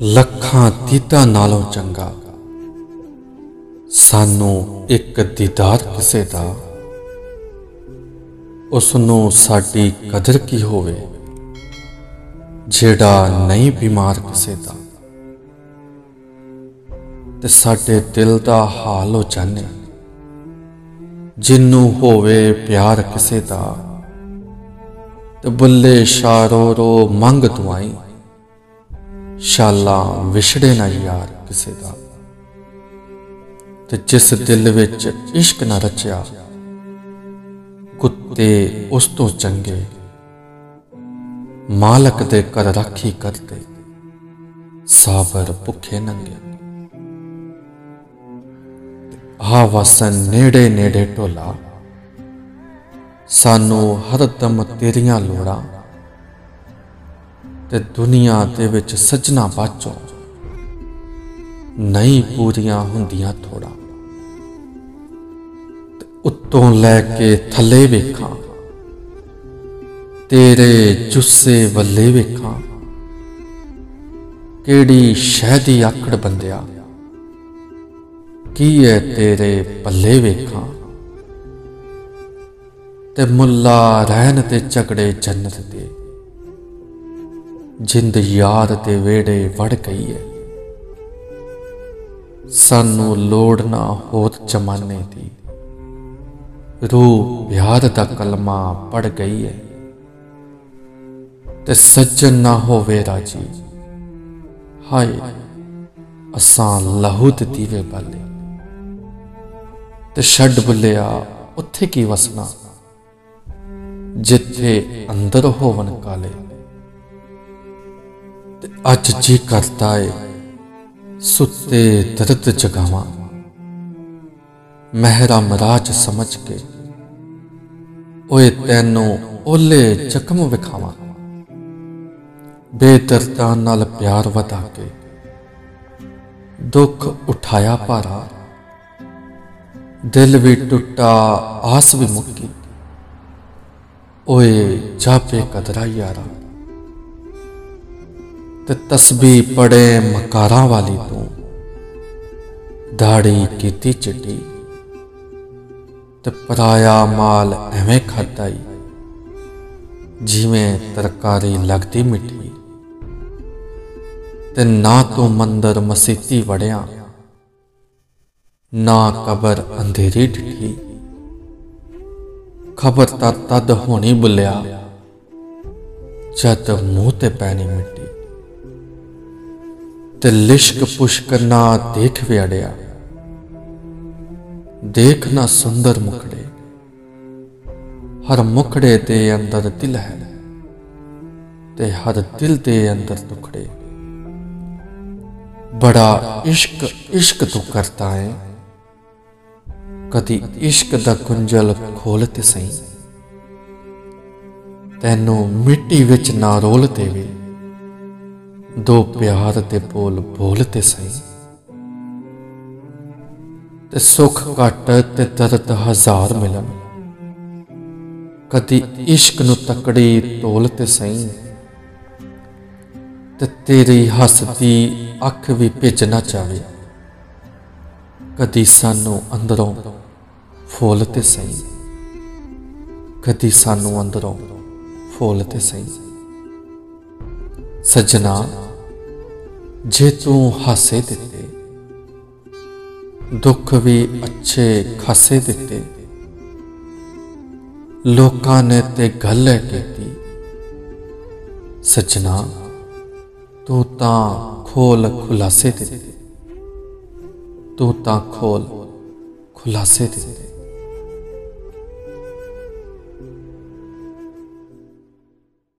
ਲੱਖਾਂ ਦੀਦਾਂ ਨਾਲੋਂ ਚੰਗਾ। ਸਾਨੂੰ ਇੱਕ ਦੀਦਾਰ ਕਿਸੇ ਦਾ ਉਸ ਨੂੰ ਸਾਡੀ ਕਦਰ ਕੀ ਹੋਵੇ, ਜਿਹੜਾ ਨਹੀਂ ਬਿਮਾਰ ਕਿਸੇ ਦਾ। ਤੇ ਸਾਡੇ ਦਿਲ ਦਾ ਹਾਲ ਹੋ ਜਾਣੇ, ਜਿੰਨੂੰ ਹੋਵੇ ਪਿਆਰ ਕਿਸੇ ਦਾ, ਤੇ ਬੁੱਲੇ ਸ਼ਾਰੋ ਰੋ ਮੰਗ ਦੁਆਈ। ਸ਼ਾਲਾ ਵਿਛੜੇ ਨਾ ਯਾਰ ਕਿਸੇ ਦਾ। ਤੇ ਜਿਸ ਦਿਲ ਵਿੱਚ ਇਸ਼ਕ ਨਾ ਰਚਿਆ, ਕੁੱਤੇ ਉਸ ਤੋਂ ਚੰਗੇ। ਮਾਲਕ ਦੇ ਘਰ ਰਾਖੀ ਕਰਦੇ, ਸਾਬਰ ਭੁੱਖੇ ਨੰਗੇ। ਆ ਵਸਨ ਨੇੜੇ ਨੇੜੇ ਢੋਲਾ, ਸਾਨੂੰ ਹਰਦਮ ਤੇਰੀਆਂ ਲੋੜਾਂ। ਤੇ ਦੁਨੀਆ ਦੇ ਵਿੱਚ ਸੱਜਣਾ ਬਾਚੋ। ਨਹੀਂ ਪੂਰੀਆਂ ਹੁੰਦੀਆਂ ਥੋੜਾ ਤੇ ਉੱਤੋਂ ਲੈ ਕੇ ਥੱਲੇ ਵੇਖਾਂ। ਤੇਰੇ ਜੁੱਸੇ ਵੱਲੇ ਵੇਖਾਂ। ਕਿਹੜੀ ਸ਼ਹਿ ਦੀ ਆਕੜ ਬੰਦਿਆ। ਕੀ ਹੈ ਤੇਰੇ ਪੱਲੇ ਵੇਖਾਂ। ਤੇ ਮੁੱਲਾ ਰਹਿਣ ਤੇ ਝਗੜੇ ਜੰਨਤ ਦੇ। ਜਿੰਦ ਯਾਰ ਦੇ ਵੇੜੇ ਵੜ ਗਈ ਹੈ ਸਾਨੂੰ ਲੋੜ ਨਾ ਹੋਤ ਜਮਾਨੇ ਦੀ। ਰੂਹ ਪਿਆਰ ਦਾ ਕਲਮਾ ਪੜ ਗਈ ਹੈ ਤੇ ਸੱਜਣ ਨਾ ਹੋਵੇ ਰਾਜੀ। ਹਾਏ, ਅਸਾਂ ਲਹੂ ਤੇ ਦੀਵੇ ਬਾਲੇ। ਤੇ ਛੱਡ ਬੁੱਲਿਆ ਉੱਥੇ ਕੀ ਵਸਣਾ? ਜਿੱਥੇ ਅੰਦਰ ਹੋਵਨ ਕਾਲੇ। ਤੇ ਅੱਜ ਜੀ ਕਰਦਾ ਏ। ਸੁੱਤੇ ਦਰਦ ਜਗਾਵਾਂ। ਮਹਿਰਾ ਮਰਾਜ ਸਮਝ ਕੇ। ਓਏ ਤੈਨੂੰ ਓਲੇ ਜ਼ਖਮ ਵਿਖਾਵਾਂ। ਬੇਦਰਦਾਂ ਨਾਲ ਪਿਆਰ ਵਧਾ ਕੇ। ਦੁੱਖ ਉਠਾਇਆ ਭਾਰਾ। ਦਿਲ ਵੀ ਟੁੱਟਾ, ਆਸ ਵੀ ਮੁੱਕੀ। ਓਏ ਜਾਪੇ ਕਦਰਾ ਯਾਰਾ। ਤੇ ਤਸਬੀਹ ਪੜੇ ਮਕਾਰਾਂ ਵਾਲੀ ਤੂੰ। ਦਾੜੀ ਕੀਤੀ ਚਿੱਟੀ ਤੇ ਪਰਾਇਆ ਮਾਲ ਐਵੇਂ ਖਾਦਾਈ ਜਿਵੇਂ ਤਰਕਾਰੀ ਲੱਗਦੀ ਮਿੱਠੀ। ਤੇ ਨਾ ਤੂੰ ਮੰਦਰ ਮਸੀਤੀ ਵੜਿਆ, ਨਾ ਕਬਰ ਅੰਧੇਰੀ ਡਿੱਠੀ ਖਬਰ ਤਾਂ ਤਦ ਹੋਣੀ ਬੁੱਲਿਆ, ਜਦ ਮੂੰਹ ਤੇ ਪੈਣੀ ਮਿੱਟੀ। ਤੇ ਲਿਸ਼ਕ ਪੁਸ਼ਕ ਨਾ ਦੇਖ ਵਿੜਿਆ ਦੇਖ ਨਾ ਸੁੰਦਰ ਮੁਖੜੇ। ਹਰ ਮੁਖੜੇ ਦੇ ਅੰਦਰ ਦਿਲ ਹੈ ਤੇ ਹਰ ਦਿਲ ਦੇ ਅੰਦਰ ਟੁਕੜੇ ਬੜਾ ਇਸ਼ਕ ਇਸ਼ਕ ਤੂੰ ਕਰਤਾ ਹੈ। ਕਦੀ ਇਸ਼ਕ ਦਾ ਕੁੰਜਲ ਖੋਲ ਤੇ ਸਹੀ। ਤੈਨੂੰ ਮਿੱਟੀ ਵਿੱਚ ਨਾ ਰੋਲ ਦੇਵੇ। ਦੋ ਪਿਆਰ ਦੇ ਬੋਲ ਬੋਲ ਤੇ ਸਹੀ। ਤੇ ਸੁੱਖ ਘਟ ਤੇ ਦਰਦ ਹਜ਼ਾਰ ਮਿਲਣ। ਕਦੀ ਇਸ਼ਕ ਨੂੰ ਤਕੜੀ ਤੋਲ ਤੇ ਸਹੀ। ਤੇ ਤੇਰੀ ਹੱਸਦੀ ਅੱਖ ਵੀ ਭਿੱਜ ਨਾ ਜਾਵੇ। ਕਦੀ ਸਾਨੂੰ ਅੰਦਰੋਂ ਫੁੱਲ ਤੇ ਸਹੀ। ਕਦੀ ਸਾਨੂੰ ਅੰਦਰੋਂ ਫੁੱਲ ਤੇ ਸਹੀ। ਸਜਣਾ, ਜੇ ਤੂੰ ਹਾਸੇ ਦਿੱਤੇ, ਦੁੱਖ ਵੀ ਅੱਛੇ ਖਾਸੇ ਦਿੱਤੇ। ਲੋਕਾਂ ਨੇ ਤੇ ਗੱਲ ਕੀਤੀ, ਸਜਣਾ, ਤੂੰ ਤਾਂ ਖੋਲ ਖੁਲਾਸੇ ਦਿੱਤੇ। ਤੂੰ ਤਾਂ ਖੋਲ ਖੁਲਾਸੇ ਦਿੱਤੇ।